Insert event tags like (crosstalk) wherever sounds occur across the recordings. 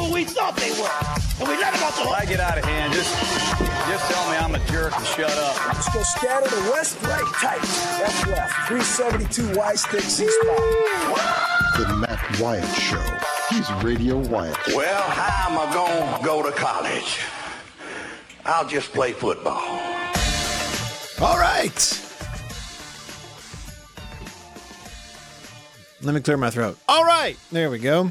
They who we thought they were. And we let them off the hook. I get out of hand, just just tell me I'm a jerk and shut up. Let's go scatter the west, right, tight. Left, left. 372 Y stick, C spot. The Matt Wyatt Show. He's Radio Wyatt. Well, how am I going to go to college? I'll just play football. All right. Let me clear my throat. All right. There we go.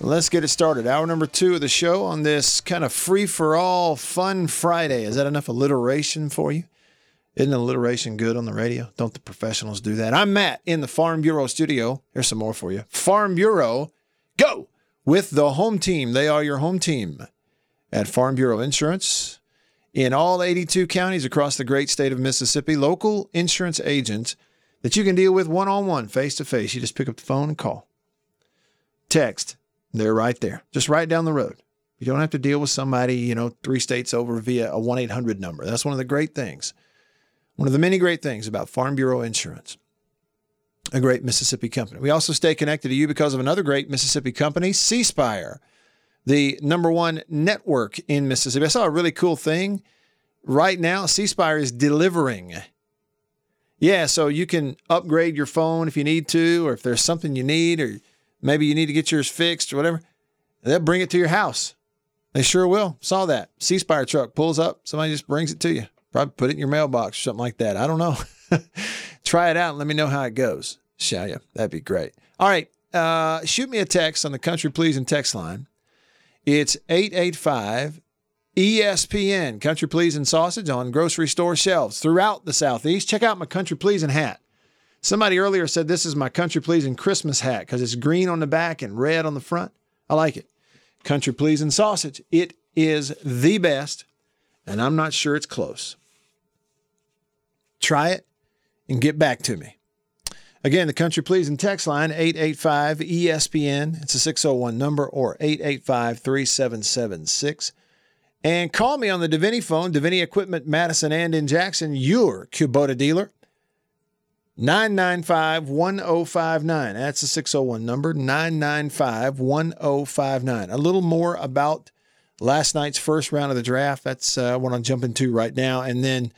Let's get it started. Hour number two of the show on this kind of free for all fun Friday. Is that enough alliteration for you? Isn't alliteration good on the radio? Don't the professionals do that? I'm Matt in the Farm Bureau studio. Here's some more for you. Farm Bureau, go with the home team. They are your home team at Farm Bureau Insurance in all 82 counties across the great state of Mississippi. Local insurance agents that you can deal with one on one, face to face. You just pick up the phone and call. Text, they're right there, just right down the road. You don't have to deal with somebody, you know, three states over via a 1 800 number. That's one of the great things. One of the many great things about Farm Bureau Insurance, a great Mississippi company. We also stay connected to you because of another great Mississippi company, C Spire, the number one network in Mississippi. I saw a really cool thing. Right now, C Spire is delivering. Yeah, so you can upgrade your phone if you need to, or if there's something you need, or maybe you need to get yours fixed or whatever. They'll bring it to your house. They sure will. Saw that. C Spire truck pulls up, somebody just brings it to you. Probably put it in your mailbox or something like that. I don't know. (laughs) Try it out and let me know how it goes, shall you? That'd be great. All right. Uh, shoot me a text on the Country Pleasing text line. It's 885 ESPN, Country Pleasing Sausage on grocery store shelves throughout the Southeast. Check out my Country Pleasing hat. Somebody earlier said this is my Country Pleasing Christmas hat because it's green on the back and red on the front. I like it. Country Pleasing Sausage. It is the best, and I'm not sure it's close. Try it and get back to me. Again, the country pleasing text line 885 ESPN. It's a 601 number or 885 3776. And call me on the Deviney phone, Deviney Equipment, Madison and in Jackson, your Kubota dealer. 995 1059. That's the 601 number, 995 1059. A little more about last night's first round of the draft. That's uh, what I'm jumping to right now. And then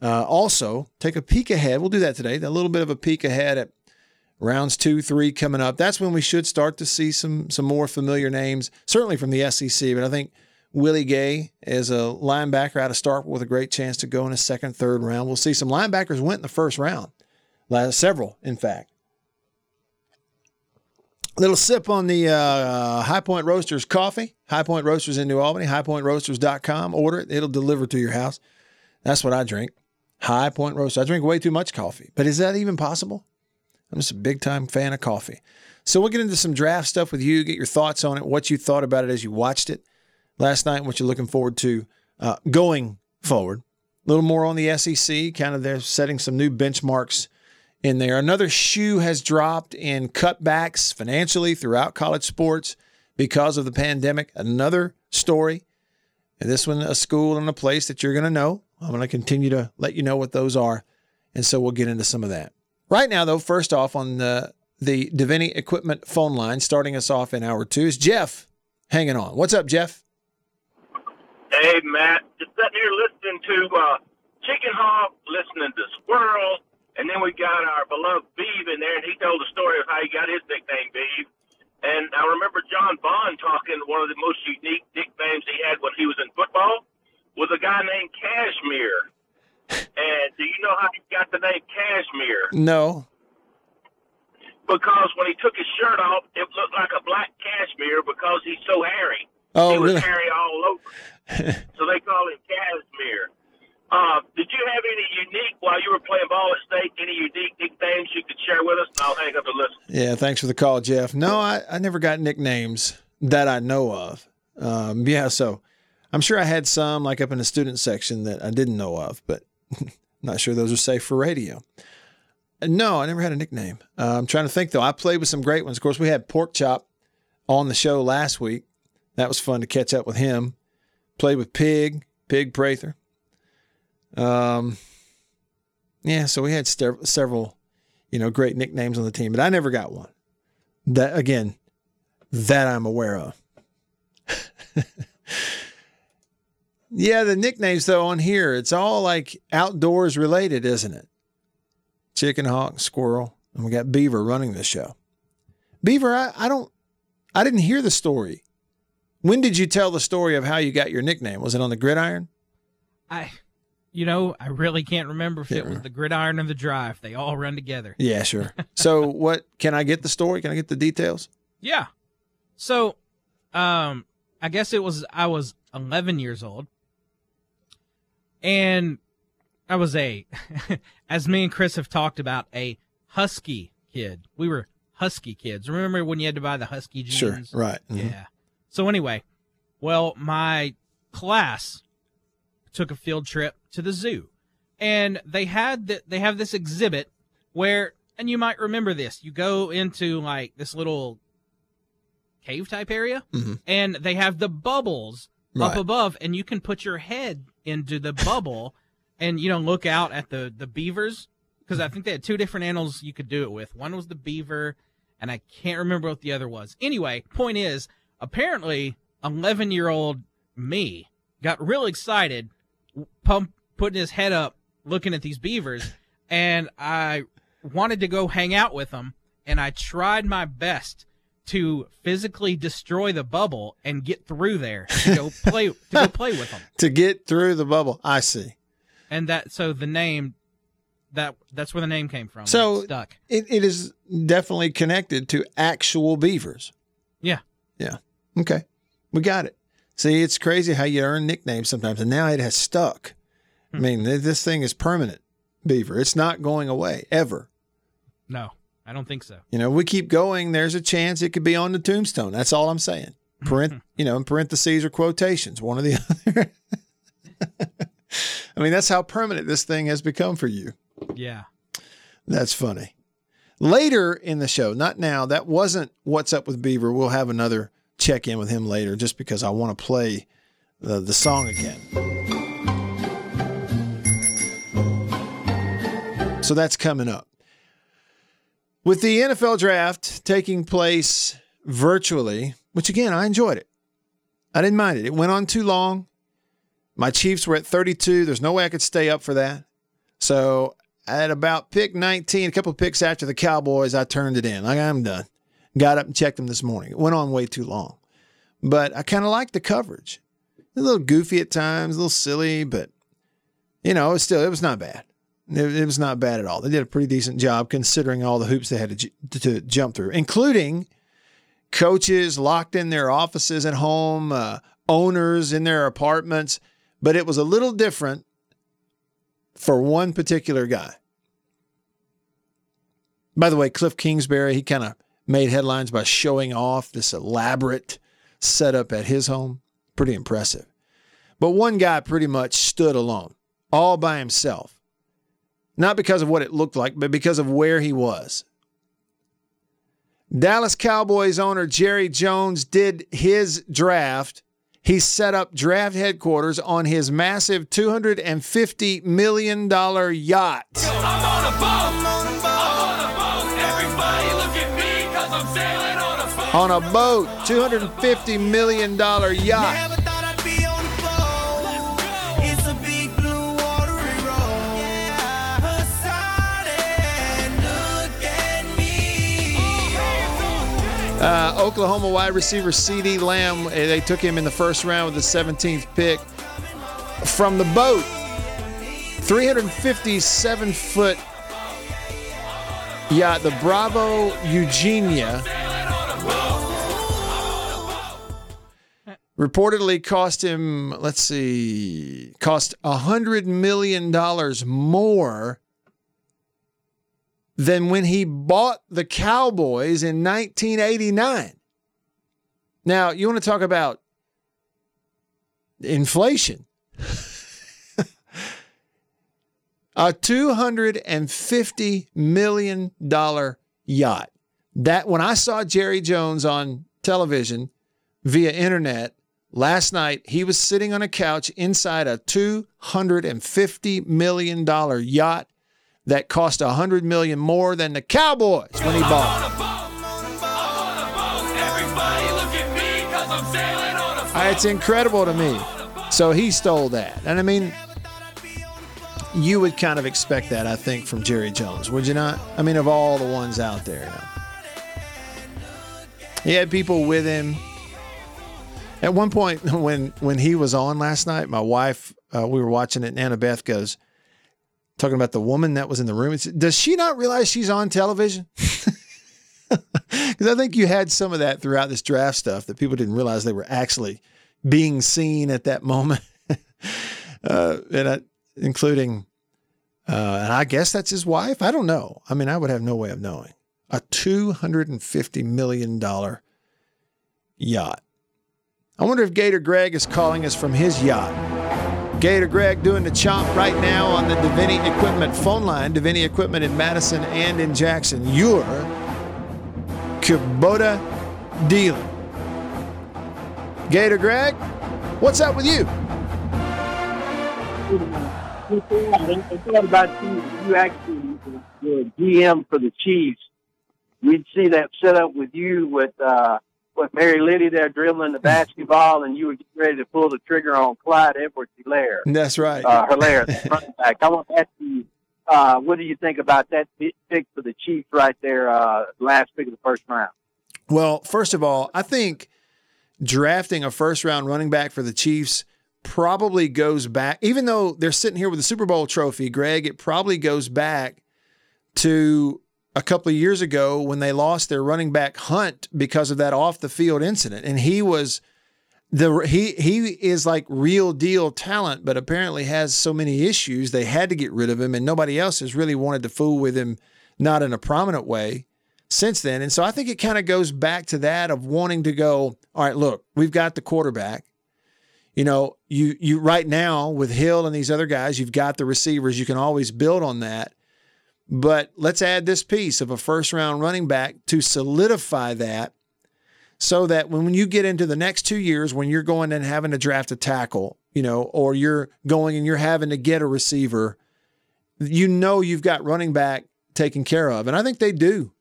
uh, also take a peek ahead. We'll do that today. A little bit of a peek ahead at rounds two, three coming up. That's when we should start to see some some more familiar names, certainly from the SEC. But I think Willie Gay is a linebacker out of Starkville with a great chance to go in a second, third round. We'll see some linebackers went in the first round, several, in fact. Little sip on the uh, High Point Roasters coffee. High Point Roasters in New Albany, highpointroasters.com. Order it, it'll deliver to your house. That's what I drink. High Point Roasters. I drink way too much coffee, but is that even possible? I'm just a big time fan of coffee. So we'll get into some draft stuff with you, get your thoughts on it, what you thought about it as you watched it last night, what you're looking forward to uh, going forward. A little more on the SEC, kind of they're setting some new benchmarks in there. Another shoe has dropped in cutbacks financially throughout college sports because of the pandemic. Another story. And this one, a school and a place that you're going to know. I'm going to continue to let you know what those are. And so we'll get into some of that. Right now, though, first off on the, the Deviney Equipment phone line, starting us off in hour two, is Jeff hanging on. What's up, Jeff? Hey, Matt. Just sitting here listening to uh, Chicken Hawk, listening to Squirrel, and then we got our beloved Beeve in there, and he told the story of how he got his nickname, Beeve. And I remember John Bond talking one of the most unique nicknames he had when he was in football was a guy named Cashmere. (laughs) And do you know how he got the name Cashmere? No. Because when he took his shirt off, it looked like a black cashmere because he's so hairy. Oh, he was really? hairy all over. (laughs) so they call him Cashmere. Uh, did you have any unique while you were playing ball at state? Any unique nicknames you could share with us? And I'll hang up and listen. Yeah, thanks for the call, Jeff. No, I, I never got nicknames that I know of. Um, yeah, so I'm sure I had some like up in the student section that I didn't know of, but (laughs) not sure those are safe for radio. No, I never had a nickname. Uh, I'm trying to think though. I played with some great ones. Of course, we had Pork Chop on the show last week. That was fun to catch up with him. Played with Pig, Pig Prather. Um, yeah, so we had ster- several, you know, great nicknames on the team, but I never got one. That again, that I'm aware of. (laughs) yeah, the nicknames though on here, it's all like outdoors related, isn't it? Chicken hawk, squirrel, and we got Beaver running the show. Beaver, I, I don't, I didn't hear the story. When did you tell the story of how you got your nickname? Was it on the gridiron? I, you know, I really can't remember if it was the gridiron or the drive. They all run together. Yeah, sure. (laughs) so what? Can I get the story? Can I get the details? Yeah. So, um, I guess it was I was 11 years old, and I was a, (laughs) as me and Chris have talked about, a husky kid. We were husky kids. Remember when you had to buy the husky jeans? Sure. Right. Mhm. Yeah. So anyway, well, my class took a field trip to the zoo, and they had that they have this exhibit where, and you might remember this. You go into like this little cave type area, Mhm. and they have the bubbles up above, and you can put your head into the bubble, (laughs) and you know look out at the the beavers because I think they had two different animals you could do it with. One was the beaver, and I can't remember what the other was. Anyway, point is, apparently, 11 year old me got real excited, pump, putting his head up, looking at these beavers, and I wanted to go hang out with them, and I tried my best to physically destroy the bubble and get through there to go (laughs) play to go play with them. To get through the bubble. I see. And that so the name that that's where the name came from. So stuck. It, it is definitely connected to actual beavers. Yeah. Yeah. Okay. We got it. See, it's crazy how you earn nicknames sometimes, and now it has stuck. I hmm. mean, this thing is permanent, beaver. It's not going away ever. No, I don't think so. You know, we keep going. There's a chance it could be on the tombstone. That's all I'm saying. (laughs) Parent, you know, in parentheses or quotations, one or the (laughs) other. I mean, that's how permanent this thing has become for you. Yeah. That's funny. Later in the show, not now, that wasn't What's Up with Beaver. We'll have another check in with him later just because I want to play the, the song again. So that's coming up. With the NFL draft taking place virtually, which again, I enjoyed it. I didn't mind it. It went on too long. My Chiefs were at 32. There's no way I could stay up for that. So at about pick 19, a couple of picks after the Cowboys, I turned it in. Like I'm done. Got up and checked them this morning. It went on way too long. But I kind of liked the coverage. A little goofy at times, a little silly, but you know, it was still it was not bad. It, it was not bad at all. They did a pretty decent job considering all the hoops they had to, to jump through, including coaches locked in their offices at home, uh, owners in their apartments. But it was a little different for one particular guy. By the way, Cliff Kingsbury, he kind of made headlines by showing off this elaborate setup at his home. Pretty impressive. But one guy pretty much stood alone, all by himself. Not because of what it looked like, but because of where he was. Dallas Cowboys owner Jerry Jones did his draft. He set up draft headquarters on his massive $250 million yacht. On a boat. On a boat, $250 million yacht. Never thought I'd be on a boat. It's a big blue watery road. Hassan, look at me. Uh, Oklahoma wide receiver CeeDee Lamb, eh, they took him in the first round with the 17th pick from the boat. 357 foot yacht, the Bravo Eugenia. Reportedly cost him, let's see, cost $100 million more than when he bought the Cowboys in 1989. Now, you want to talk about inflation. (laughs) a $250 million yacht. That when I saw Jerry Jones on television via internet last night, he was sitting on a couch inside a $250 million yacht that cost 100 million more than the Cowboys when he bought it. Uh, It's incredible to me. So he stole that. And I mean, you would kind of expect that, I think, from Jerry Jones, would you not? I mean, of all the ones out there. You know. He had people with him. At one point, (laughs) when when he was on last night, my wife, uh, we were watching it, and Annabeth goes, talking about the woman that was in the room. Does she not realize she's on television? (laughs) Because I think you had some of that throughout this draft stuff that people didn't realize they were actually being seen at that moment, (laughs) uh, and I, including, uh, and I guess that's his wife. I don't know. I mean, I would have no way of knowing. A two hundred and fifty million dollar yacht. I wonder if Gator Greg is calling us from his yacht. Gator Greg doing the chomp right now on the Deviney Equipment phone line. Deviney Equipment in Madison and in Jackson. Your Kubota dealer. Gator Greg, what's up with you? I thought about you, you actually uh, GM for the Chiefs. We'd see that set up with you with uh, with Mary Liddy there dribbling the basketball, and you were getting ready to pull the trigger on Clyde Edwards Helaire. That's right. Uh, Helaire, the running back. I want to ask you, uh, what do you think about that pick for the Chiefs right there, uh, last pick of the first round? Well, first of all, I think drafting a first round running back for the Chiefs probably goes back, even though they're sitting here with the Super Bowl trophy, Greg, it probably goes back to a couple of years ago when they lost their running back Hunt because of that off the field incident. And he was the he he is like real deal talent, but apparently has so many issues they had to get rid of him, and nobody else has really wanted to fool with him, not in a prominent way since then. And so I think it kind of goes back to that of wanting to go, all right, look, we've got the quarterback. You know, you you right now with Hill and these other guys, you've got the receivers. You can always build on that. But let's add this piece of a first round running back to solidify that so that when you get into the next two years, when you're going and having to draft a tackle, you know, or you're going and you're having to get a receiver, you know you've got running back taken care of. And I think they do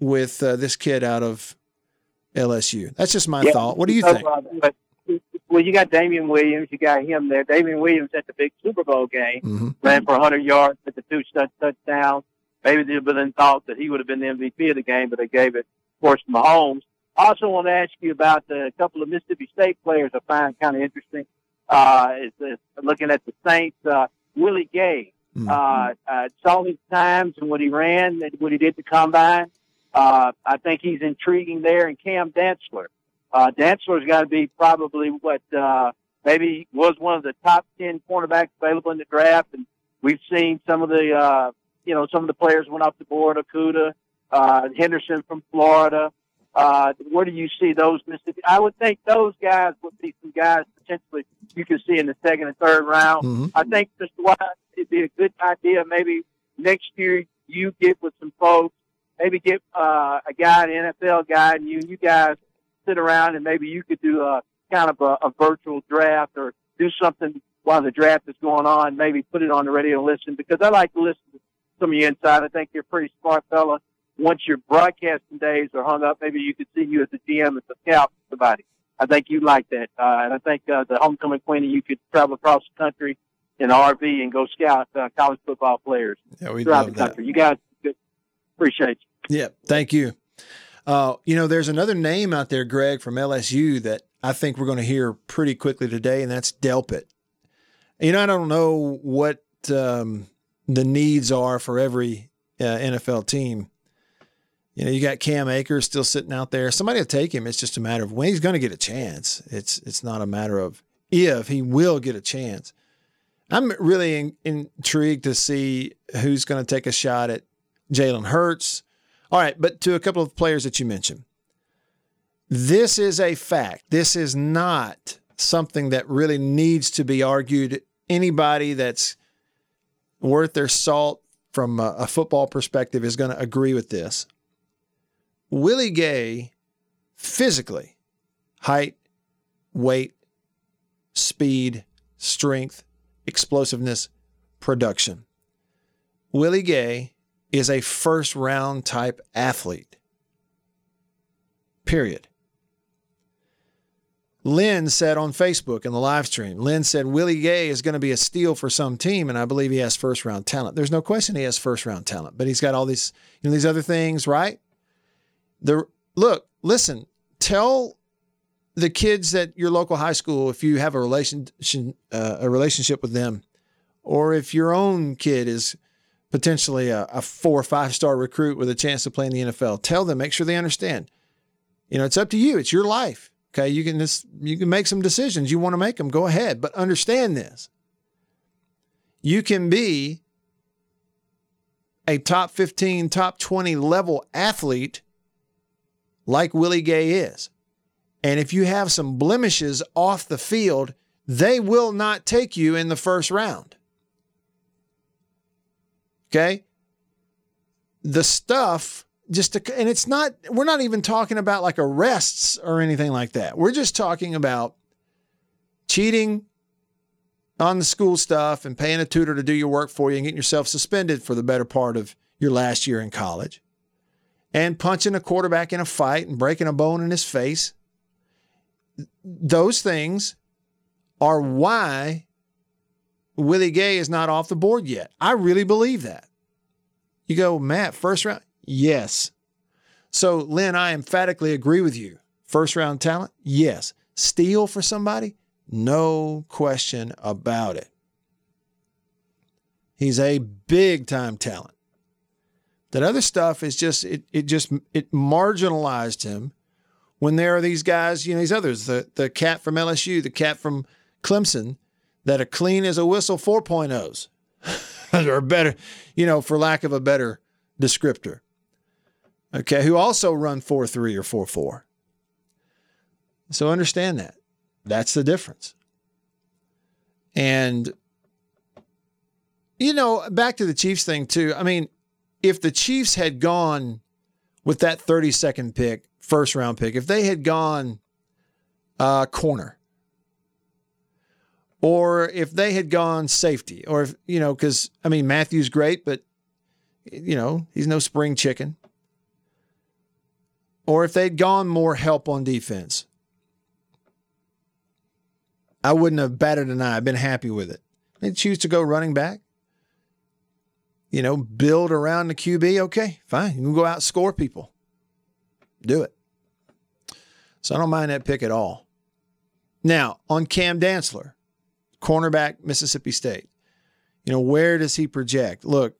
with uh, this kid out of LSU. That's just my Yeah, thought. What do you think? Well, you got Damien Williams. You got him there. Damien Williams at the big Super Bowl game Mhm. ran for 100 yards with the two touch touchdowns. Maybe there would have been thought that he would have been the MVP of the game, but they gave it, of course, to Mahomes. I also want to ask you about a couple of Mississippi State players I find kind of interesting. Uh, is, is looking at the Saints, uh, Willie Gay. Uh, uh, saw his times and what he ran and what he did to combine. Uh, I think he's intriguing there. And Cam Dantzler. Uh, Dantzler's got to be probably what, uh, maybe was one of the top 10 cornerbacks available in the draft. And we've seen some of the, uh, you know, some of the players went off the board, Okudah, uh, Henderson from Florida. Uh, where do you see those Mississippi? I would think those guys would be some guys potentially you could see in the second and third round. Mhm. I think Mr. why it'd be a good idea maybe next year you get with some folks, maybe get uh, a guy, an NFL guy, and you you guys sit around and maybe you could do a kind of a, a virtual draft or do something while the draft is going on. Maybe put it on the radio and listen because I like to listen to some of you inside. I think you're a pretty smart fella. Once your broadcasting days are hung up, maybe you could see you as a GM as a scout for somebody. I think you like that, uh, and I think uh, the homecoming queen, you could travel across the country in an RV and go scout uh, college football players Yeah, throughout the that. country. You guys appreciate you. Yeah, thank you. Uh, you know, there's another name out there, Greg, from LSU that I think we're going to hear pretty quickly today, and that's Delpit. You know, I don't know what um, the needs are for every uh, NFL team. You know, you got Cam Akers still sitting out there. Somebody will take him. It's just a matter of when he's going to get a chance. It's it's not a matter of if he will get a chance. I'm really in, intrigued to see who's going to take a shot at Jalen Hurts. All right, but to a couple of players that you mentioned. This is a fact. This is not something that really needs to be argued. Anybody that's worth their salt from a, a football perspective is going to agree with this. Willie Gay, physically, height, weight, speed, strength, explosiveness, production. Willie Gay is a first round type athlete. Period. Lynn said on Facebook in the live stream, Lynn said Willie Gay is going to be a steal for some team, and I believe he has first round talent. There's no question he has first round talent, but he's got all these, you know, these other things, right? The look, listen, tell the kids at your local high school if you have a relation uh, a relationship with them, or if your own kid is potentially a, a four or five star recruit with a chance to play in the NFL. Tell them, make sure they understand. You know, it's up to you. It's your life. Okay, you can just you can make some decisions. You want to make them, go ahead, but understand this. You can be a top 15, top 20 level athlete like Willie Gay is. And if you have some blemishes off the field, they will not take you in the first round. Okay? The stuff just to, and it's not we're not even talking about like arrests or anything like that. We're just talking about cheating on the school stuff and paying a tutor to do your work for you and getting yourself suspended for the better part of your last year in college. And punching a quarterback in a fight and breaking a bone in his face. Those things are why Willie Gay is not off the board yet. I really believe that. You go, Matt, first round. Yes. So, Lynn, I emphatically agree with you. First round talent? Yes. Steal for somebody? No question about it. He's a big time talent. That other stuff is just it it just it marginalized him when there are these guys, you know, these others, the the cat from LSU, the cat from Clemson, that are clean as a whistle 4.0s. (laughs) or better, you know, for lack of a better descriptor okay, who also run 4 3 or 4 4. So understand that. That's the difference. And, you know, back to the Chiefs thing, too. I mean, if the Chiefs had gone with that 30 second pick, first round pick, if they had gone uh, corner, or if they had gone safety, or if, you know, because, I mean, Mathieu's great, but, you know, he's no spring chicken or if they'd gone more help on defense, I wouldn't have batted an eye. I've been happy with it. They choose to go running back. You know, build around the QB. Okay, fine. You can go out score people. Do it. So I don't mind that pick at all. Now, on Cam Dantzler, cornerback, Mississippi State. You know, where does he project? Look,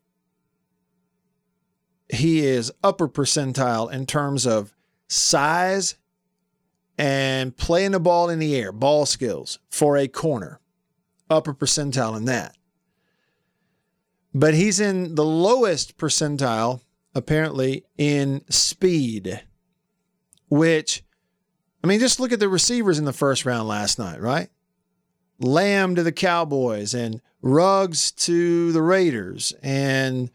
he is upper percentile in terms of size and playing the ball in the air, ball skills for a corner, upper percentile in that. But he's in the lowest percentile, apparently, in speed, which, I mean, just look at the receivers in the first round last night, right? Lamb to the Cowboys and Ruggs to the Raiders. And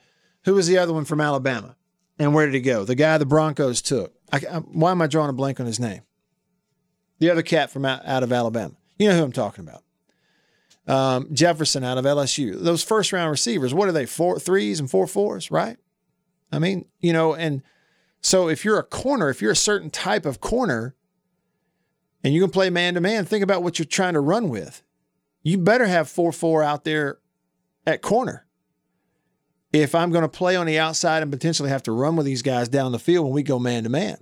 who was the other one from Alabama? And where did he go? The guy the Broncos took. I, I, why am I drawing a blank on his name? The other cat from out, out of Alabama. You know who I'm talking about. Um, Jefferson out of LSU. Those first round receivers, what are they? Four threes and four fours, right? I mean, you know, and so if you're a corner, if you're a certain type of corner and you can play man to man, think about what you're trying to run with. You better have 4 4 out there at corner if I'm going to play on the outside and potentially have to run with these guys down the field when we go man to man.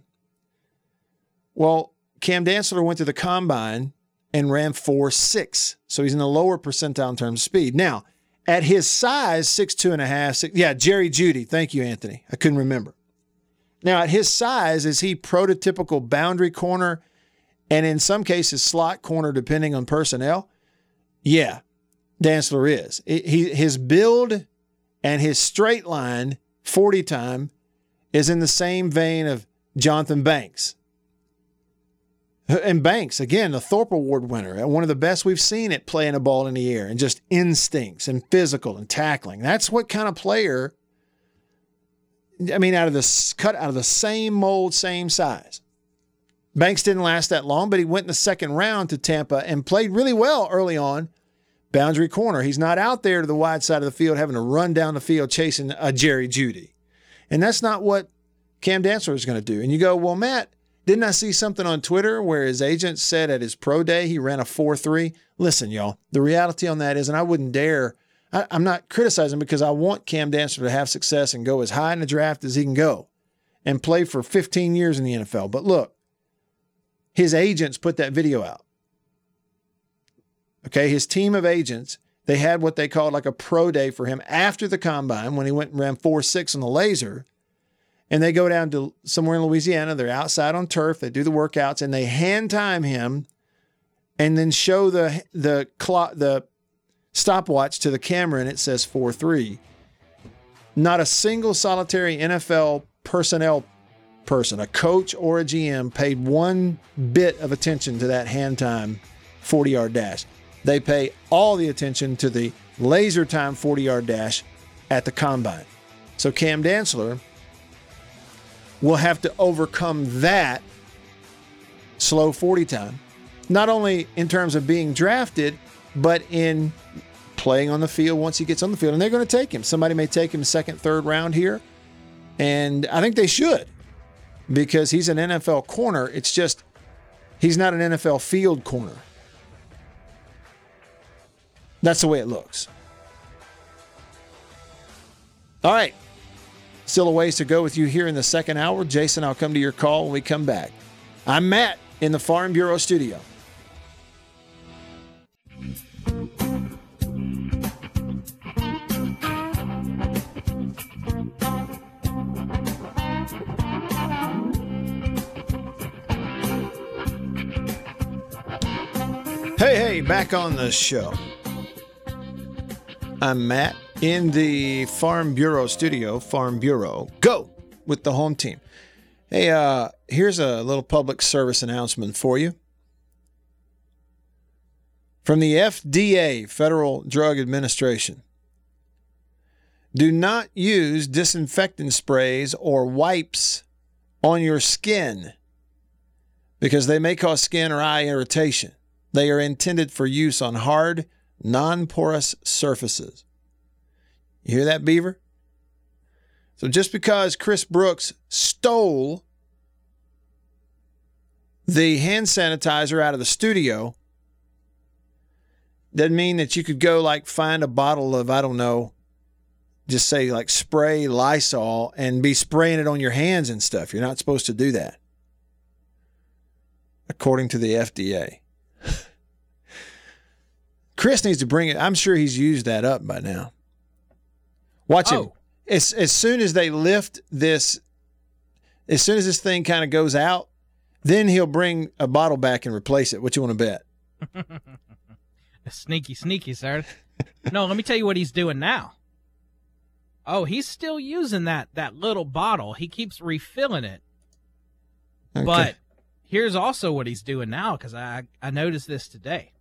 Well, Cam Dantzler went to the combine and ran 4 6. So he's in the lower percentile in terms of speed. Now, at his size, six two and a half, six, yeah, Jerry Jeudy. Thank you, Anthony. I couldn't remember. Now, at his size, is he prototypical boundary corner and in some cases slot corner, depending on personnel? Yeah, Dantzler is. He, his build and his straight line 40 time is in the same vein of Johnthan Banks, And Banks, again, the Thorpe Award winner, uh, one of the best we've seen at playing a ball in the air and just instincts and physical and tackling. That's what kind of player. I mean, out of this cut out of the same mold, same size. Banks didn't last that long, but he went in the second round to Tampa and played really well early on. Boundary corner. He's not out there to the wide side of the field having to run down the field chasing a Jerry Jeudy. And that's not what Cam Dantzler is going to do. And you go, well, Matt, didn't I see something on Twitter where his agent said at his pro day he ran a 4 3? Listen, y'all, the reality on that is, and I wouldn't dare, I, am not criticizing because I want Cam Dantzler to have success and go as high in the draft as he can go and play for 15 years in the NFL. But look, his agents put that video out. Okay, his team of agents, they had what they called like a pro day for him after the combine when he went and ran 4 6 on the laser. And they go down to somewhere in Louisiana. They're outside on turf. They do the workouts and they hand time him and then show the the clock the stopwatch to the camera and it says 4 3. Not a single solitary NFL personnel person, a coach or a GM, paid one bit of attention to that hand time 40 yard dash. They pay all the attention to the laser time 40 yard dash at the combine. So Cam Dantzler will have to overcome that slow 40 time, not only in terms of being drafted, but in playing on the field once he gets on the field. And they're going to take him. Somebody may take him second, third round here. And I think they should because he's an NFL corner. It's just he's not an NFL field corner. That's the way it looks. All right. Still a ways to go with you here in the second hour. Jason, I'll come to your call when we come back. I'm Matt in the Farm Bureau studio. Back on the show. I'm Matt in the Farm Bureau studio, Farm Bureau. Go with the home team. Hey, uh, here's a little public service announcement for you. From the FDA, Federal Drug Administration. Do not use disinfectant sprays or wipes on your skin because they may cause skin or eye irritation. They are intended for use on hard, non porous surfaces. You hear that, Beaver? So just because Chris Brooks stole the hand sanitizer out of the studio doesn't mean that you could go like find a bottle of, I don't know, just say like spray Lysol and be spraying it on your hands and stuff. You're not supposed to do that, according to the FDA. Chris needs to bring it. I'm sure he's used that up by now. Watch Oh. him. As, as soon as they lift this, as soon as this thing kind of goes out, then he'll bring a bottle back and replace it. What you want to bet? (laughs) Sneaky, sneaky, sir. no, let me tell you what he's doing now. Oh, he's still using that that little bottle. He keeps refilling it. Okay. But here's also what he's doing now because I I noticed this today.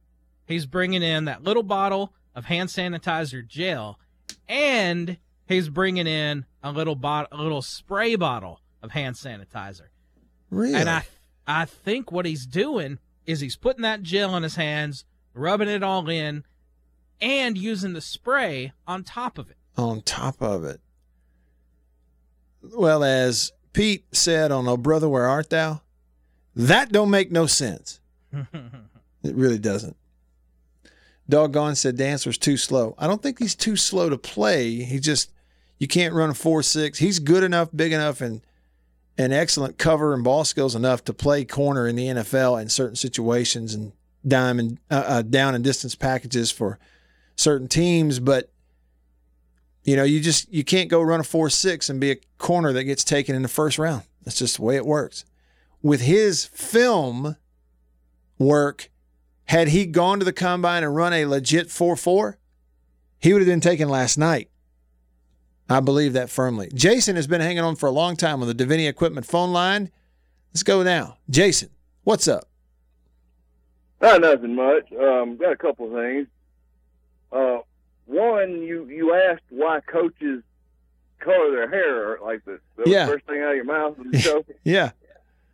He's bringing in that little bottle of hand sanitizer gel, and he's bringing in a little bot a little spray bottle of hand sanitizer. really? And I I think what he's doing is he's putting that gel on his hands, rubbing it all in, and using the spray on top of it. on top of it. Well, as Pete said on Oh Brother, Where Art Thou? That don't make no sense. (laughs) It really doesn't. Doggone said Dantzler's too slow. I don't think he's too slow to play. He just you can't run a four six. He's good enough, big enough, and and excellent cover and ball skills enough to play corner in the NFL in certain situations and dime and uh, uh, down and distance packages for certain teams. But you know, you just you can't go run a four six and be a corner that gets taken in the first round. That's just the way it works. With his film work, had he gone to the combine and run a legit four four, he would have been taken last night. I believe that firmly. Jason has been hanging on for a long time on the Deviney Equipment phone line. Let's go now. Jason, what's up? Not nothing much. Um, got a couple of things. Uh, one, you you asked why coaches color their hair like this. That Yeah. the first thing out of your mouth on the show. Yeah.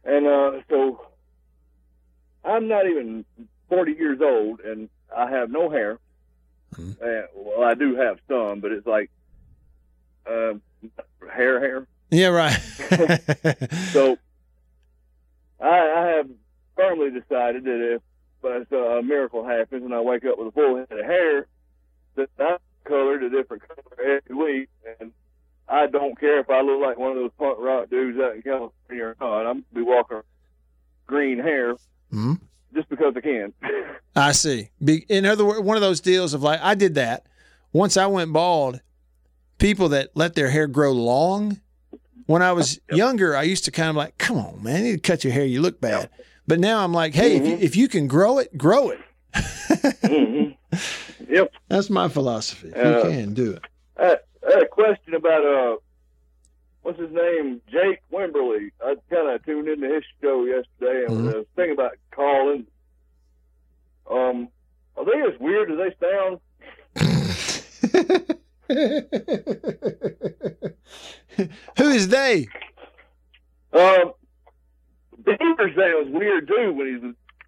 And uh, so I'm not even 40 years old, and I have no hair. Mm-hmm. Uh, well, I do have some, but it's like uh, hair, hair. Yeah, right. (laughs) So I, I have firmly decided that if uh, a miracle happens and I wake up with a full head of hair, that I'm colored a different color every week, and I don't care if I look like one of those punk rock dudes out in California or not. I'm gonna be walking green hair Mhm. Just because I can. (laughs) I see. Be, in other words, one of those deals of like, I did that. Once I went bald, people that let their hair grow long, when I was younger, I used to kind of like, come on, man, you need to cut your hair. You look bad. But now I'm like, hey, if, you, if you can grow it, grow it. (laughs) Yep. That's my philosophy. If Uh, you can do it. I, I had a question about uh, what's his name, Jake Wimberly. I kind of tuned into his show yesterday and Mm-hmm. was thinking about calling. Um, are they as weird as they sound? (laughs) Who is they? Um, Beaver sounds weird too when he's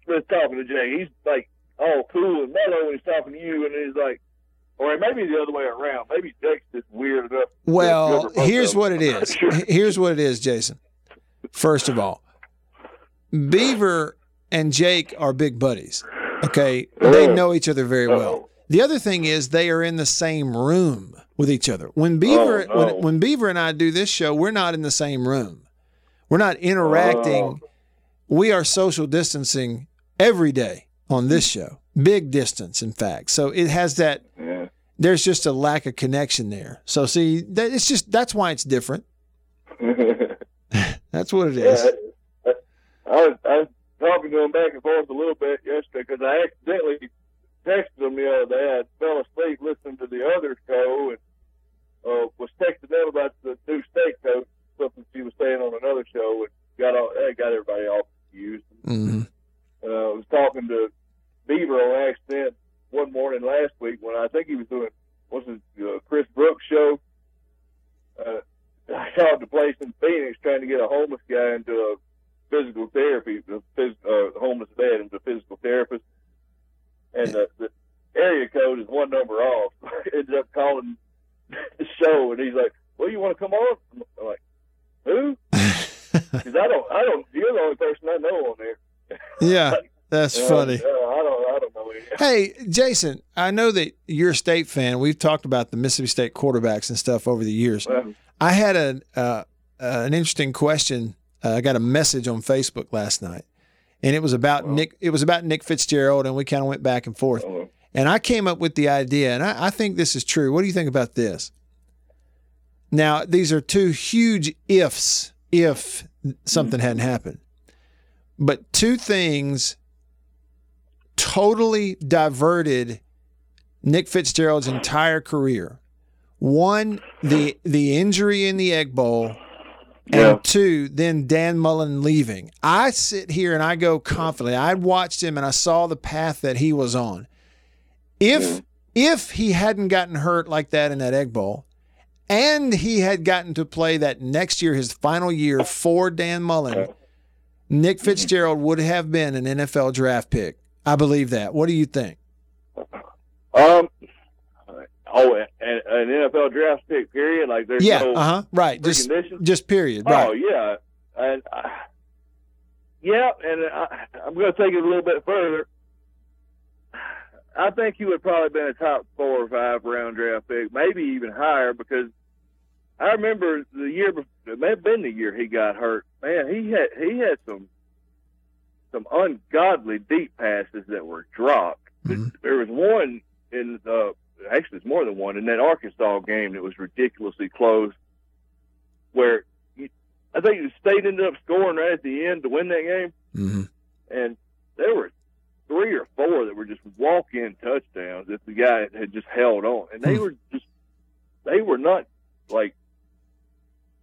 was talking to Jake. He's like all cool and mellow when he's talking to you, and he's like, or maybe the other way around. Maybe Jake's just weird enough. Well, here's what it (laughs) is. Here's what it is, Jason. First of all, Beaver and Jake are big buddies. Okay, they oh. know each other very well. The other thing is they are in the same room with each other. When Beaver Oh, no. when, when Beaver and I do this show, we're not in the same room. We're not interacting. Oh. We are social distancing every day on this show. Big distance, in fact. So it has that. There's just a lack of connection there. So see, that it's just that's why it's different. (laughs) That's what it is. Yeah, I, I was, I was talking to him back and forth a little bit yesterday because I accidentally texted him the other day. I fell asleep listening to the other show and uh, was texting them about the new state coach, something she was saying on another show, and got all that got everybody all confused. hmm Uh, I was talking to Beaver on accident one morning last week when I think he was doing what's his uh, Chris Brooks show. Uh, (laughs) I called the place in Phoenix trying to get a homeless guy into a physical therapy, a phys- uh, homeless vet into a physical therapist, and the, the area code is one number off. (laughs) Ended up calling the (laughs) show, and he's like, "Well, you want to come on?" I'm like, "Who?" Because I don't, I don't. You're the only person I know on there. Yeah, that's Uh, funny. uh, I don't, I don't know. Hey, Jason, I know that you're a state fan. We've talked about the Mississippi State quarterbacks and stuff over the years. Well, I had a uh, uh, an interesting question. Uh, I got a message on Facebook last night, and it was about Nick. It was about Nick Fitzgerald, and we kind of went back and forth. uh, And I came up with the idea, and I, I think this is true. What do you think about this? Now, these are two huge ifs if something hadn't happened. But two things totally diverted Nick Fitzgerald's entire career. One, the the injury in the Egg Bowl, and Yeah. two, then Dan Mullen leaving. I sit here and I go confidently. I watched him and I saw the path that he was on. If if he hadn't gotten hurt like that in that Egg Bowl, and he had gotten to play that next year, his final year for Dan Mullen, Nick Fitzgerald would have been an NFL draft pick. I believe that. What do you think? Um. Oh, an, an NFL draft pick. Period. Like there's yeah, no uh huh. Right. Just just period. Oh Right. yeah, and uh, yeah, and I, I'm going to take it a little bit further. I think he would probably been a top four or five round draft pick, maybe even higher, because I remember the year it may have been the year he got hurt. Man, he had he had some some ungodly deep passes that were dropped. There was one in the actually, it's more than one in that Arkansas game that was ridiculously close, where he, I think the state ended up scoring right at the end to win that game, Mm-hmm. and there were three or four that were just walk-in touchdowns if the guy had just held on, and they were just they were not like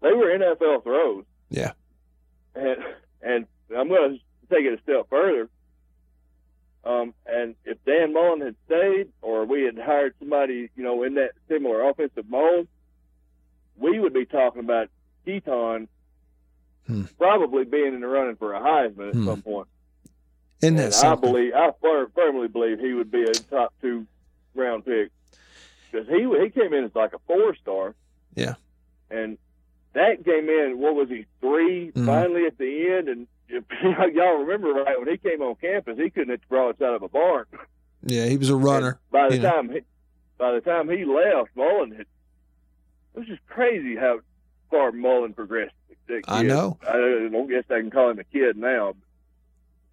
they were NFL throws. Yeah. And and I'm going to take it a step further. Um, and if Dan Mullen had stayed, or we had hired somebody, you know, in that similar offensive mold, we would be talking about Keytaon probably being in the running for a Heisman at Hmm. some point. Isn't that And I believe, I fir- firmly believe he would be a top two round pick because he he came in as like a four star, Yeah. and that came in. What was he 3 Mhm. finally at the end? And y'all remember right when he came on campus, he couldn't hit the out of a barn. Yeah, he was a runner. By the know. time he, by the time he left, Mullen had. It was just crazy how far Mullen progressed. I know. I don't guess I can call him a kid now.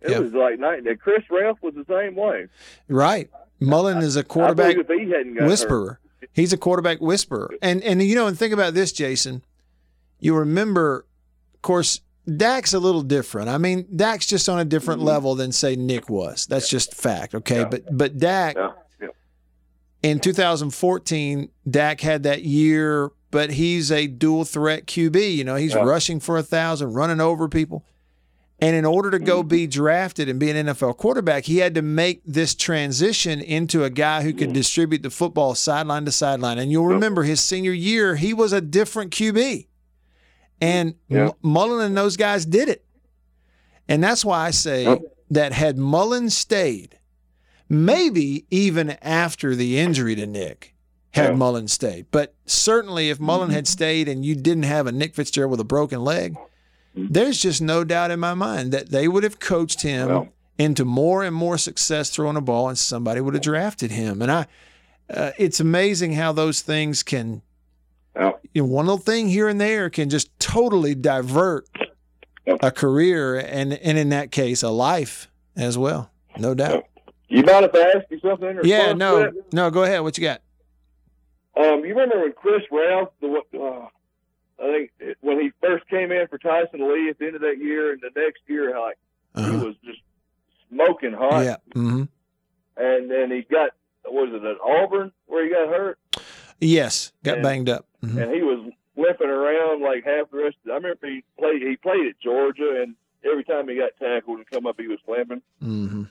It Yeah. was like night. and Chris Relf was the same way. Right. Mullen is a quarterback he whisperer. He's a quarterback whisperer. And and you know, and think about this, Jason. You remember, of course, Dak's a little different. I mean, Dak's just on a different Mm-hmm. level than say Nick was. That's just fact. Okay. But but Dak in 2014, Dak had that year, but he's a dual threat QB. You know, he's Yeah. rushing for a thousand, running over people. And in order to Mm-hmm. go be drafted and be an NFL quarterback, he had to make this transition into a guy who could distribute the football sideline to sideline. And you'll remember his senior year, he was a different QB. And Yeah. M- Mullen and those guys did it. And that's why I say Yep. that had Mullen stayed, maybe even after the injury to Nick, had Yeah. Mullen stayed. But certainly if Mullen had stayed and you didn't have a Nick Fitzgerald with a broken leg, there's just no doubt in my mind that they would have coached him Well. into more and more success throwing a ball and somebody would have drafted him. And I uh, it's amazing how those things can Yeah. you know, one little thing here and there can just totally divert a career and and in that case a life as well. No doubt. You mind if I ask you something? in Yeah, no, no, go ahead. What you got? Um, you remember when Chris Relf, the uh, I think it- when he first came in for Tyson Lee at the end of that year, and the next year, like he was just smoking hot. Uh-huh. Yeah. hmm And then he got, was it at Auburn where he got hurt? Yes. Got And- banged up. Mhm. And he was limping around like half the rest. Of, I remember he played. He played at Georgia, and every time he got tackled and come up, he was limping. hmm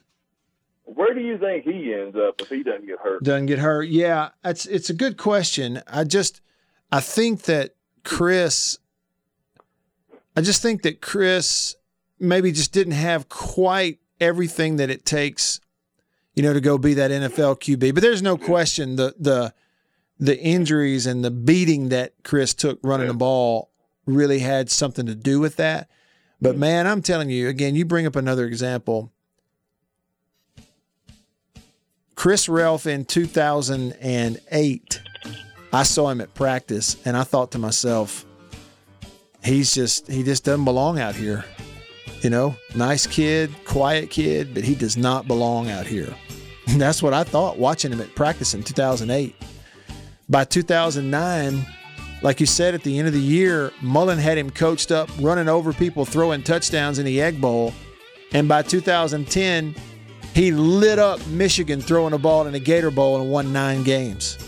Where do you think he ends up if he doesn't get hurt? Doesn't get hurt. Yeah, it's it's a good question. I just I think that Chris I just think that Chris maybe just didn't have quite everything that it takes, you know, to go be that NFL QB. But there's no question the the the injuries and the beating that Chris took running the ball really had something to do with that. But mm-hmm. man, I'm telling you, again, you bring up another example. Chris Relf in 2008, I saw him at practice and I thought to myself, he's just, he just doesn't belong out here. You know, nice kid, quiet kid, but he does not belong out here. And (laughs) that's what I thought watching him at practice in 2008. By 2009, like you said at the end of the year, Mullen had him coached up, running over people, throwing touchdowns in the Egg Bowl. And by 2010, he lit up Michigan throwing a ball in the Gator Bowl and won nine games.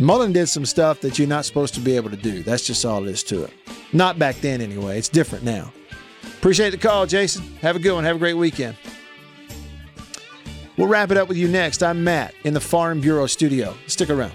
Mullen did some stuff that you're not supposed to be able to do. That's just all it is to it. Not back then, anyway. It's different now. Appreciate the call, Jason. Have a good one. Have a great weekend. We'll wrap it up with you next. I'm Matt in the Farm Bureau studio. Stick around.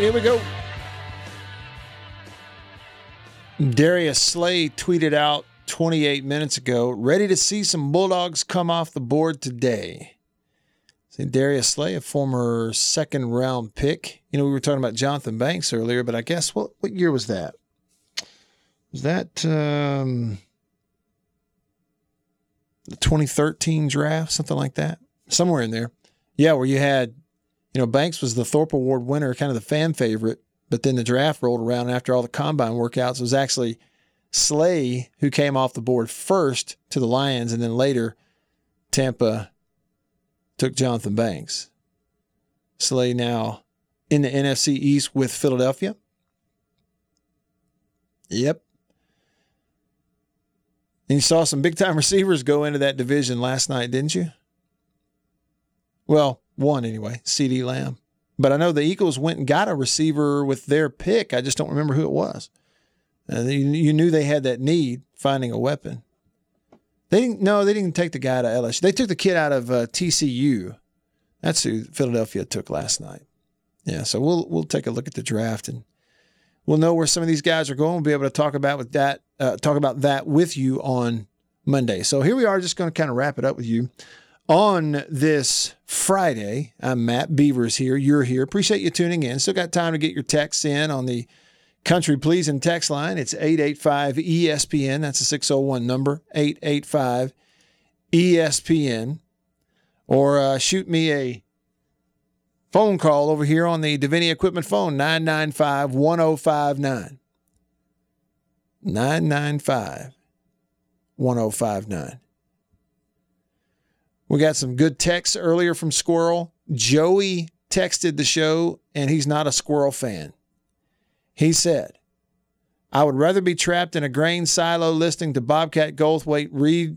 Right, here we go. Darius Slay tweeted out 28 minutes ago, ready to see some Bulldogs come off the board today. See, Darius Slay, a former second round pick. You know, we were talking about Johnthan Banks earlier, but I guess what what year was that? Was that um, the 2013 draft, something like that? Somewhere in there. Yeah, where you had, you know, Banks was the Thorpe Award winner, kind of the fan favorite. But then the draft rolled around after all the combine workouts. It was actually Slay who came off the board first to the Lions, and then later Tampa took Johnthan Banks. Slay now in the NFC East with Philadelphia. Yep. And you saw some big time (laughs) receivers go into that division last night, didn't you? Well, one anyway, CeeDee Lamb. But I know the Eagles went and got a receiver with their pick. I just don't remember who it was. Uh, you, you knew they had that need finding a weapon. They didn't. No, they didn't take the guy to LSU. They took the kid out of uh, TCU. That's who Philadelphia took last night. Yeah, so we'll we'll take a look at the draft and we'll know where some of these guys are going. We'll be able to talk about with that uh, talk about that with you on Monday. So here we are, just going to kind of wrap it up with you on this Friday. I'm Matt Beavers here. You're here. Appreciate you tuning in. Still got time to get your texts in on the Country Pleasing text line. It's 885 ESPN. That's a 601 number, 885 ESPN. Or uh, shoot me a phone call over here on the Deviney Equipment phone, 995 1059. 995 1059. We got some good texts earlier from Squirrel. Joey texted the show, and he's not a Squirrel fan. He said, I would rather be trapped in a grain silo listening to Bobcat Goldthwait read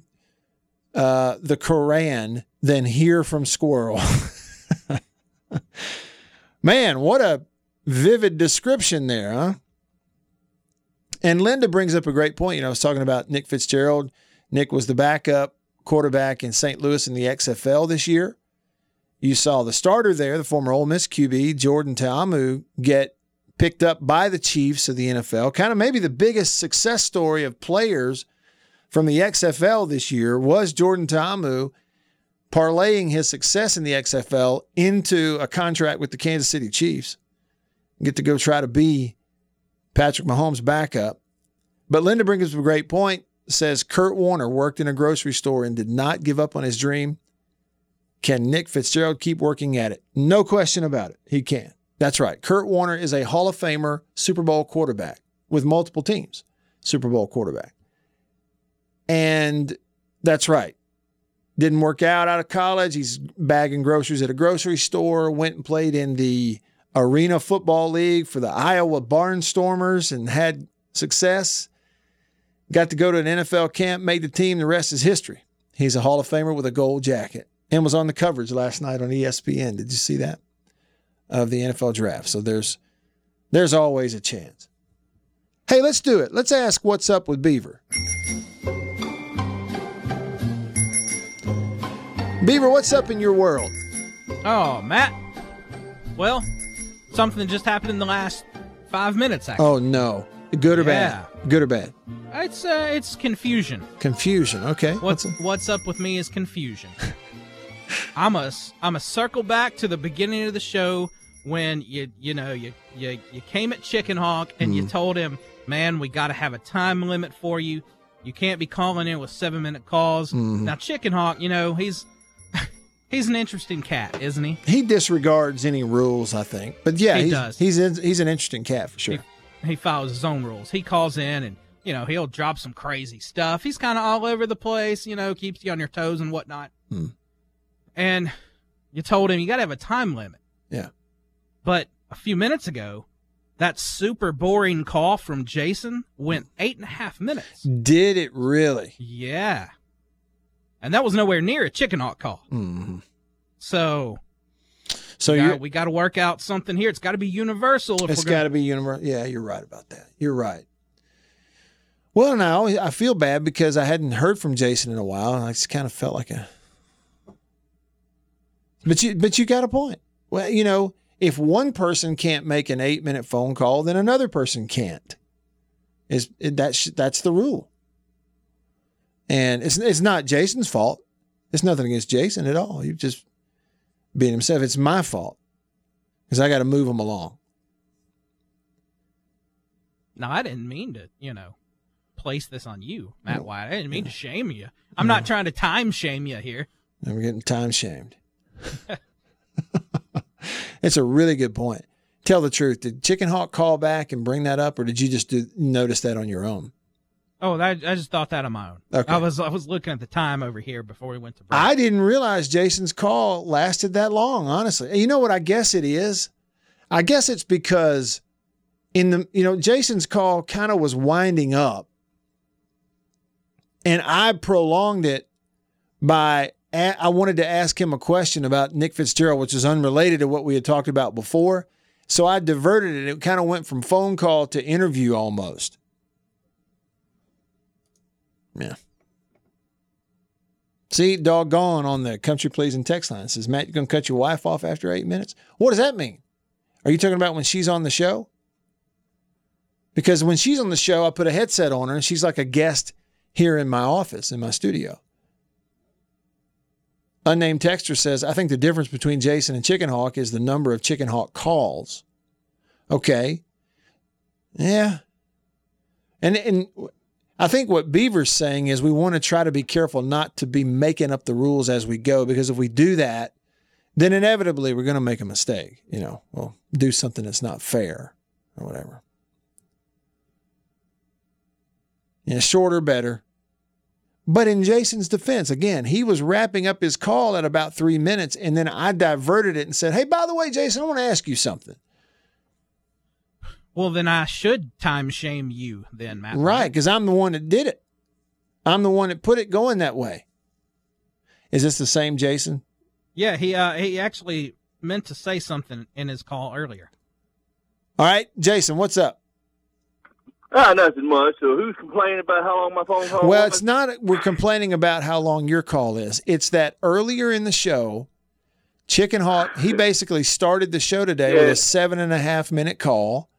uh, the Koran than hear from Squirrel. (laughs) Man, what a vivid description there, huh? And Linda brings up a great point. You know, I was talking about Nick Fitzgerald. Nick was the backup quarterback in St. Louis in the XFL this year. You saw the starter there, the former Ole Miss QB, Jordan Ta'amu, get picked up by the Chiefs of the NFL. Kind of maybe the biggest success story of players from the XFL this year was Jordan Ta'amu parlaying his success in the XFL into a contract with the Kansas City Chiefs. Get to go try to be Patrick Mahomes' backup. But Linda brings up a great point. Says Kurt Warner worked in a grocery store and did not give up on his dream. Can Nick Fitzgerald keep working at it? No question about it. He can. That's right. Kurt Warner is a Hall of Famer Super Bowl quarterback with multiple teams, Super Bowl quarterback. And that's right. Didn't work out out of college. He's bagging groceries at a grocery store, went and played in the Arena Football League for the Iowa Barnstormers and had success. Got to go to an NFL camp, made the team. The rest is history. He's a Hall of Famer with a gold jacket and was on the coverage last night on ESPN. Did you see that? Of the NFL draft. So there's there's always a chance. Hey, let's do it. Let's ask what's up with Beaver. Beaver, what's up in your world? Oh, Matt. Well, something just happened in the last five minutes. Actually, Oh no. Good or Yeah. bad? Good or bad? it's uh, it's confusion. Confusion. Okay. What's what's up with me is confusion. (laughs) I'm a I'm a circle back to the beginning of the show when you you know you you, you came at Chicken Hawk and you Mhm. told him, man, we got to have a time limit for you. You can't be calling in with seven minute calls. Mhm. Now Chicken Hawk, you know he's (laughs) he's an interesting cat, isn't he? He disregards any rules, I think. But yeah, He he's, does. He's he's an interesting cat for sure. he follows his own rules. He calls in and you know he'll drop some crazy stuff. He's kind of all over the place. You know, keeps you on your toes and whatnot. Hmm. And you told him you got to have a time limit. Yeah. But a few minutes ago, that super boring call from Jason went eight and a half minutes. Did it really? Yeah. And that was nowhere near a chicken hawk call. Mm-hmm. So. So we got, we got to work out something here. It's got to be universal. If It's got to be universal. Yeah, you're right about that. You're right. Well, now I feel bad because I hadn't heard from Jason in a while, and I just kind of felt like a. But you, but you got a point. Well, you know, if one person can't make an eight minute phone call, then another person can't. Is that's that's the rule. And it's it's not Jason's fault. It's nothing against Jason at all. You've just being himself. It's my fault because I got to move him along. No, I didn't mean to, you know, place this on you, Matt Wyatt. I didn't mean to shame you. I'm not trying to time shame you here. And we're getting time shamed. (laughs) it's a really good point. Tell the truth. Did Chicken Hawk call back and bring that up, or did you just do, notice that on your own? Oh, that, I just thought that on my own. Okay. I was I was looking at the time over here before we went to break. I didn't realize Jason's call lasted that long, honestly. You know what I guess it is? I guess it's because in the you know Jason's call kind of was winding up and I prolonged it by I wanted to ask him a question about Nick Fitzgerald which is unrelated to what we had talked about before so I diverted it it kind of went from phone call to interview almost yeah See, doggone on the country pleasing text line. It says, Matt, you're gonna cut your wife off after eight minutes? What does that mean? Are you talking about when she's on the show? Because when she's on the show, I put a headset on her and she's like a guest here in my office, in my studio. Unnamed texter says, I think the difference between Jason and Chicken Hawk is the number of Chicken Hawk calls. Okay. Yeah. And and I think what Beaver's saying is we want to try to be careful not to be making up the rules as we go, because if we do that, then inevitably we're going to make a mistake. You know, we'll do something that's not fair or whatever. Yeah, shorter, better. But in Jason's defense, again, he was wrapping up his call at about three minutes, and then I diverted it and said, Hey, by the way, Jason, I want to ask you something. Well, then I should time shame you, then, Matt. Right, because I'm the one that did it. I'm the one that put it going that way. Is this the same Jason? Yeah, he uh, he actually meant to say something in his call earlier. All right, Jason, what's up? Ah, nothing much. So who's complaining about how long my phone call Well, it's not we're complaining about how long your call is. It's that earlier in the show, Chicken Hawk, he basically started the show today with a seven and a half minute call.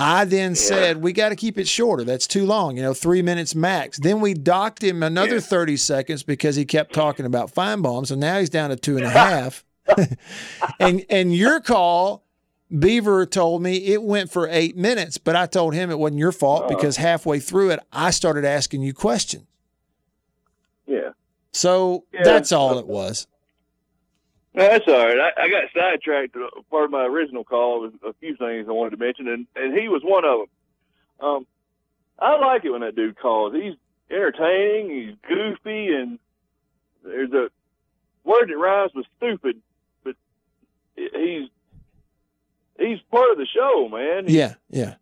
I then said, we got to keep it shorter. That's too long, you know, three minutes max. Then we docked him another 30 seconds because he kept talking about fine bombs. And now he's down to two and a (laughs) half. (laughs) and and your call, Beaver told me it went for eight minutes, but I told him it wasn't your fault oh. because halfway through it, I started asking you questions. Yeah. So Yeah. that's all uh, it was. No, that's all right. I, I got sidetracked. Part of my original call was a few things I wanted to mention, and, and he was one of them. Um, I like it when that dude calls. He's entertaining, he's goofy, and there's a word that rhymes with stupid, but he's he's part of the show, man. He's, Yeah, yeah.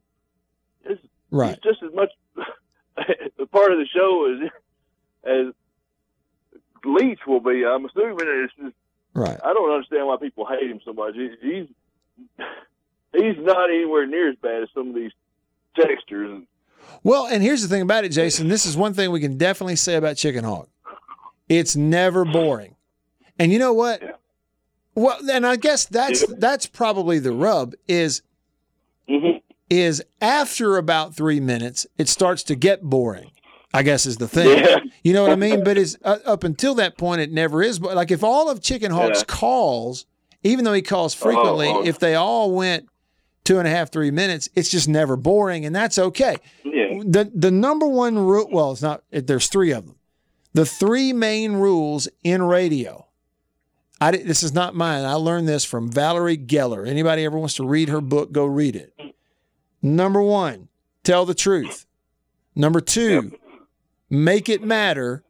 He's, Right. he's just as much (laughs) a part of the show as as Leach will be. I'm assuming it's just Right. I don't understand why people hate him so much. He, he's he's not anywhere near as bad as some of these textures. Well, and here's the thing about it, Jason. This is one thing we can definitely say about Chicken Hawk. It's never boring. And you know what? Well, and I guess that's that's probably the rub is mm-hmm. is after about three minutes, it starts to get boring. I guess is the thing. Yeah. You know what I mean? But it's uh, up until that point, it never is. But like if all of Chicken Hawk's Yeah. calls, even though he calls frequently, Oh, oh. if they all went two and a half, three minutes, it's just never boring, and that's okay. Yeah. The the number one rule, well, it's not. It, there's three of them. The three main rules in radio. I this is not mine. I learned this from Valerie Geller. Anybody ever wants to read her book, go read it. Number one, tell the truth. Number two, make it matter.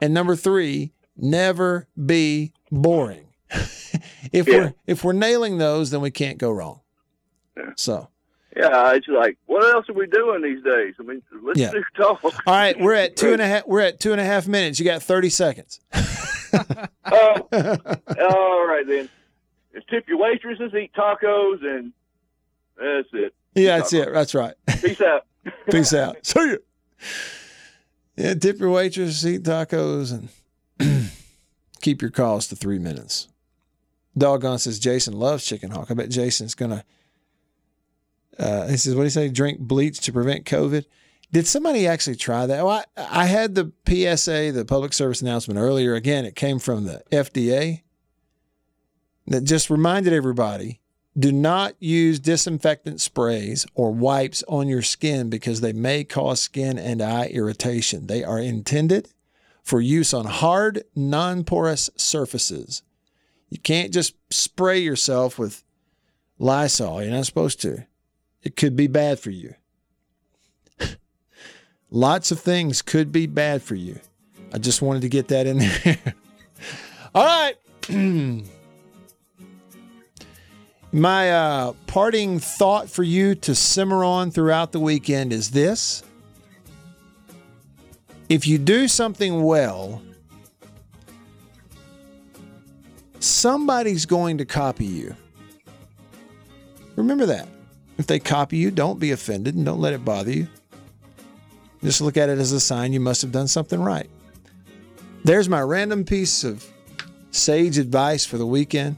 And number three, never be boring. (laughs) if we're if we're nailing those, then we can't go wrong. So Yeah, it's like, what else are we doing these days? I mean, let's Yeah. do talk. all right, we're at (laughs) two and a half. We're at two and a half minutes. You got thirty seconds. Uh, (laughs) all right then. Just tip your waitresses, eat tacos, and that's it. Yeah, that's it. That's right. Peace out. Peace out. See ya. Yeah, tip your waitress, eat tacos, and (clears throat) keep your calls to three minutes. Doggone says Jason loves chicken hawk. I bet Jason's gonna. Uh, he says, "What do you say? Drink bleach to prevent COVID." Did somebody actually try that? Well, I, I had the PSA, the public service announcement earlier. Again, it came from the FDA that just reminded everybody do not use disinfectant sprays or wipes on your skin because they may cause skin and eye irritation. They are intended for use on hard, non porous surfaces. You can't just spray yourself with Lysol. You're not supposed to. It could be bad for you. (laughs) Lots of things could be bad for you. I just wanted to get that in there. (laughs) All right. (clears throat) My uh, parting thought for you to simmer on throughout the weekend is this. If you do something well, somebody's going to copy you. Remember that. If they copy you, don't be offended and don't let it bother you. Just look at it as a sign you must have done something right. There's my random piece of sage advice for the weekend.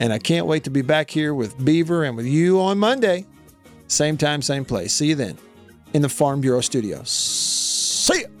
And I can't wait to be back here with Beaver and with you on Monday. Same time, same place. See you then in the Farm Bureau studio. See studios.